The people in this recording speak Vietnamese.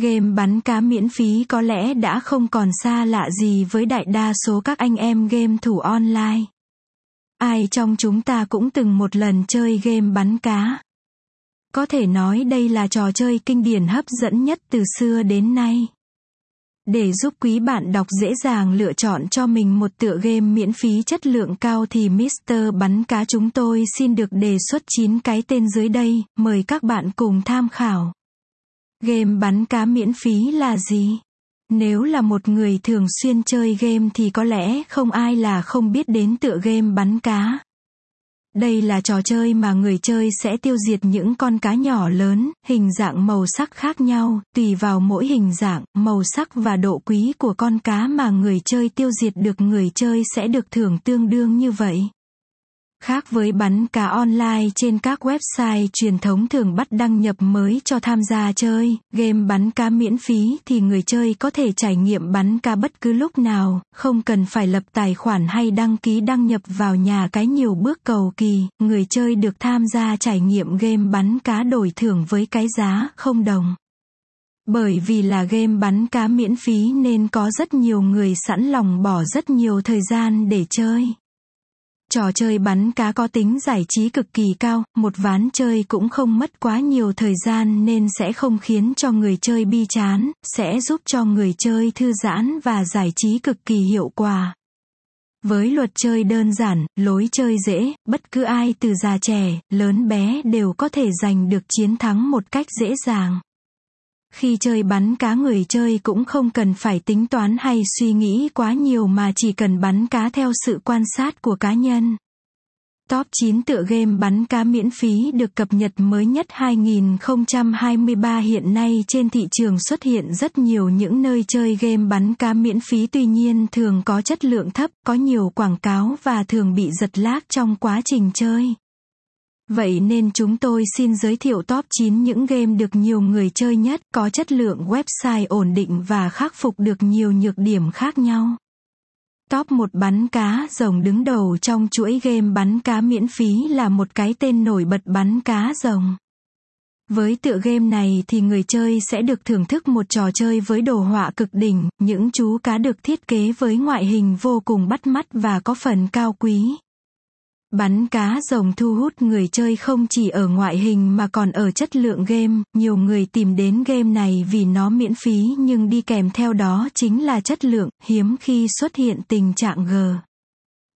Game bắn cá miễn phí có lẽ đã không còn xa lạ gì với đại đa số các anh em game thủ online. Ai trong chúng ta cũng từng một lần chơi game bắn cá. Có thể nói đây là trò chơi kinh điển hấp dẫn nhất từ xưa đến nay. Để giúp quý bạn đọc dễ dàng lựa chọn cho mình một tựa game miễn phí chất lượng cao thì Mr. Bắn Cá chúng tôi xin được đề xuất 9 cái tên dưới đây, mời các bạn cùng tham khảo. Game bắn cá miễn phí là gì? Nếu là một người thường xuyên chơi game thì có lẽ không ai là không biết đến tựa game bắn cá. Đây là trò chơi mà người chơi sẽ tiêu diệt những con cá nhỏ lớn, hình dạng màu sắc khác nhau, tùy vào mỗi hình dạng, màu sắc và độ quý của con cá mà người chơi tiêu diệt được người chơi sẽ được thưởng tương đương như vậy. Khác với bắn cá online trên các website truyền thống thường bắt đăng nhập mới cho tham gia chơi, game bắn cá miễn phí thì người chơi có thể trải nghiệm bắn cá bất cứ lúc nào, không cần phải lập tài khoản hay đăng ký đăng nhập vào nhà cái nhiều bước cầu kỳ, người chơi được tham gia trải nghiệm game bắn cá đổi thưởng với cái giá không đồng. Bởi vì là game bắn cá miễn phí nên có rất nhiều người sẵn lòng bỏ rất nhiều thời gian để chơi. Trò chơi bắn cá có tính giải trí cực kỳ cao, một ván chơi cũng không mất quá nhiều thời gian nên sẽ không khiến cho người chơi bi chán, sẽ giúp cho người chơi thư giãn và giải trí cực kỳ hiệu quả. Với luật chơi đơn giản, lối chơi dễ, bất cứ ai từ già trẻ, lớn bé đều có thể giành được chiến thắng một cách dễ dàng. Khi chơi bắn cá người chơi cũng không cần phải tính toán hay suy nghĩ quá nhiều mà chỉ cần bắn cá theo sự quan sát của cá nhân. Top 9 tựa game bắn cá miễn phí được cập nhật mới nhất 2023 hiện nay trên thị trường xuất hiện rất nhiều những nơi chơi game bắn cá miễn phí tuy nhiên thường có chất lượng thấp, có nhiều quảng cáo và thường bị giật lag trong quá trình chơi. Vậy nên chúng tôi xin giới thiệu top 9 những game được nhiều người chơi nhất, có chất lượng website ổn định và khắc phục được nhiều nhược điểm khác nhau. Top 1 bắn cá rồng đứng đầu trong chuỗi game bắn cá miễn phí là một cái tên nổi bật bắn cá rồng. Với tựa game này thì người chơi sẽ được thưởng thức một trò chơi với đồ họa cực đỉnh, những chú cá được thiết kế với ngoại hình vô cùng bắt mắt và có phần cao quý. Bắn cá rồng thu hút người chơi không chỉ ở ngoại hình mà còn ở chất lượng game, nhiều người tìm đến game này vì nó miễn phí nhưng đi kèm theo đó chính là chất lượng, hiếm khi xuất hiện tình trạng G.